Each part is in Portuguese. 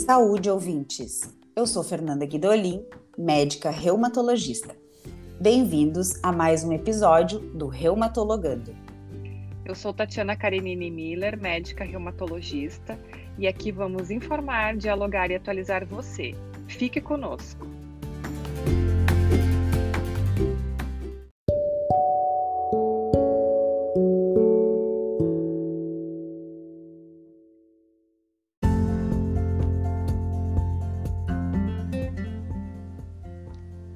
Saúde, ouvintes! Eu sou Fernanda Guidolin, médica reumatologista. Bem-vindos a mais um episódio do Reumatologando. Eu sou Tatiana Karenini Miller, médica reumatologista, e aqui vamos informar, dialogar e atualizar você. Fique conosco!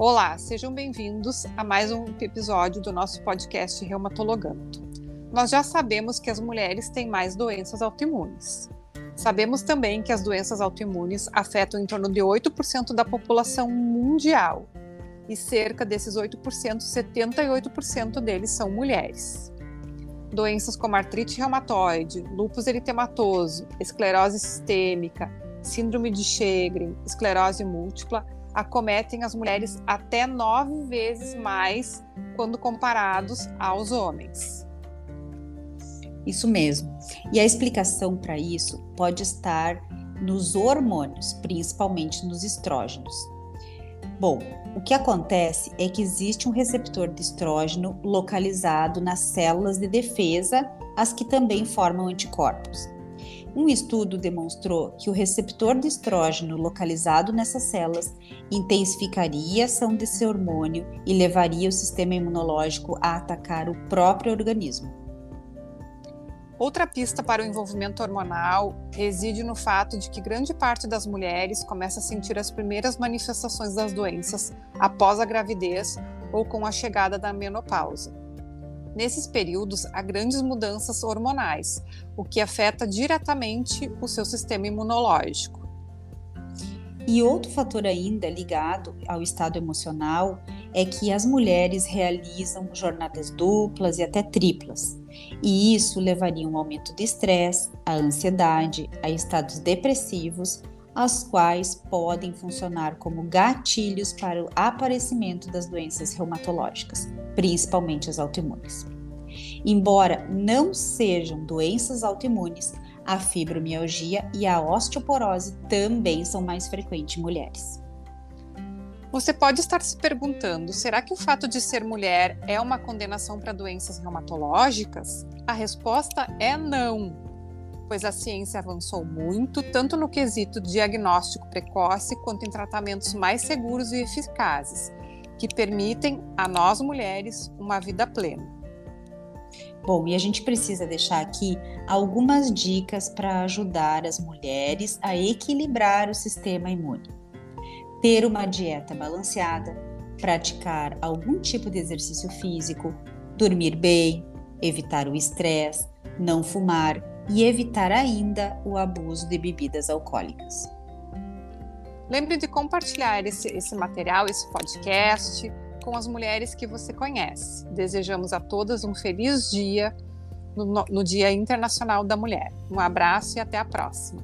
Olá, sejam bem-vindos a mais um episódio do nosso podcast Reumatologando. Nós já sabemos que as mulheres têm mais doenças autoimunes. Sabemos também que as doenças autoimunes afetam em torno de 8% da população mundial. E cerca desses 8%, 78% deles são mulheres. Doenças como artrite reumatoide, lúpus eritematoso, esclerose sistêmica, síndrome de Sjögren, esclerose múltipla acometem as mulheres até nove vezes mais quando comparados aos homens. Isso mesmo. E a explicação para isso pode estar nos hormônios, principalmente nos estrógenos. Bom, o que acontece é que existe um receptor de estrógeno localizado nas células de defesa, as que também formam anticorpos. Um estudo demonstrou que o receptor de estrógeno localizado nessas células intensificaria a ação desse hormônio e levaria o sistema imunológico a atacar o próprio organismo. Outra pista para o envolvimento hormonal reside no fato de que grande parte das mulheres começa a sentir as primeiras manifestações das doenças após a gravidez ou com a chegada da menopausa. Nesses períodos, há grandes mudanças hormonais, o que afeta diretamente o seu sistema imunológico. E outro fator ainda ligado ao estado emocional é que as mulheres realizam jornadas duplas e até triplas. E isso levaria a um aumento do estresse, a ansiedade, a estados depressivos, as quais podem funcionar como gatilhos para o aparecimento das doenças reumatológicas, principalmente as autoimunes. Embora não sejam doenças autoimunes, a fibromialgia e a osteoporose também são mais frequentes em mulheres. Você pode estar se perguntando: será que o fato de ser mulher é uma condenação para doenças reumatológicas? A resposta é não pois a ciência avançou muito, tanto no quesito diagnóstico precoce quanto em tratamentos mais seguros e eficazes, que permitem a nós mulheres uma vida plena. Bom, e a gente precisa deixar aqui algumas dicas para ajudar as mulheres a equilibrar o sistema imune. Ter uma dieta balanceada, praticar algum tipo de exercício físico, dormir bem, evitar o estresse, não fumar e evitar ainda o abuso de bebidas alcoólicas. Lembre de compartilhar esse, esse material, esse podcast, com as mulheres que você conhece. Desejamos a todas um feliz dia no, no Dia Internacional da Mulher. Um abraço e até a próxima.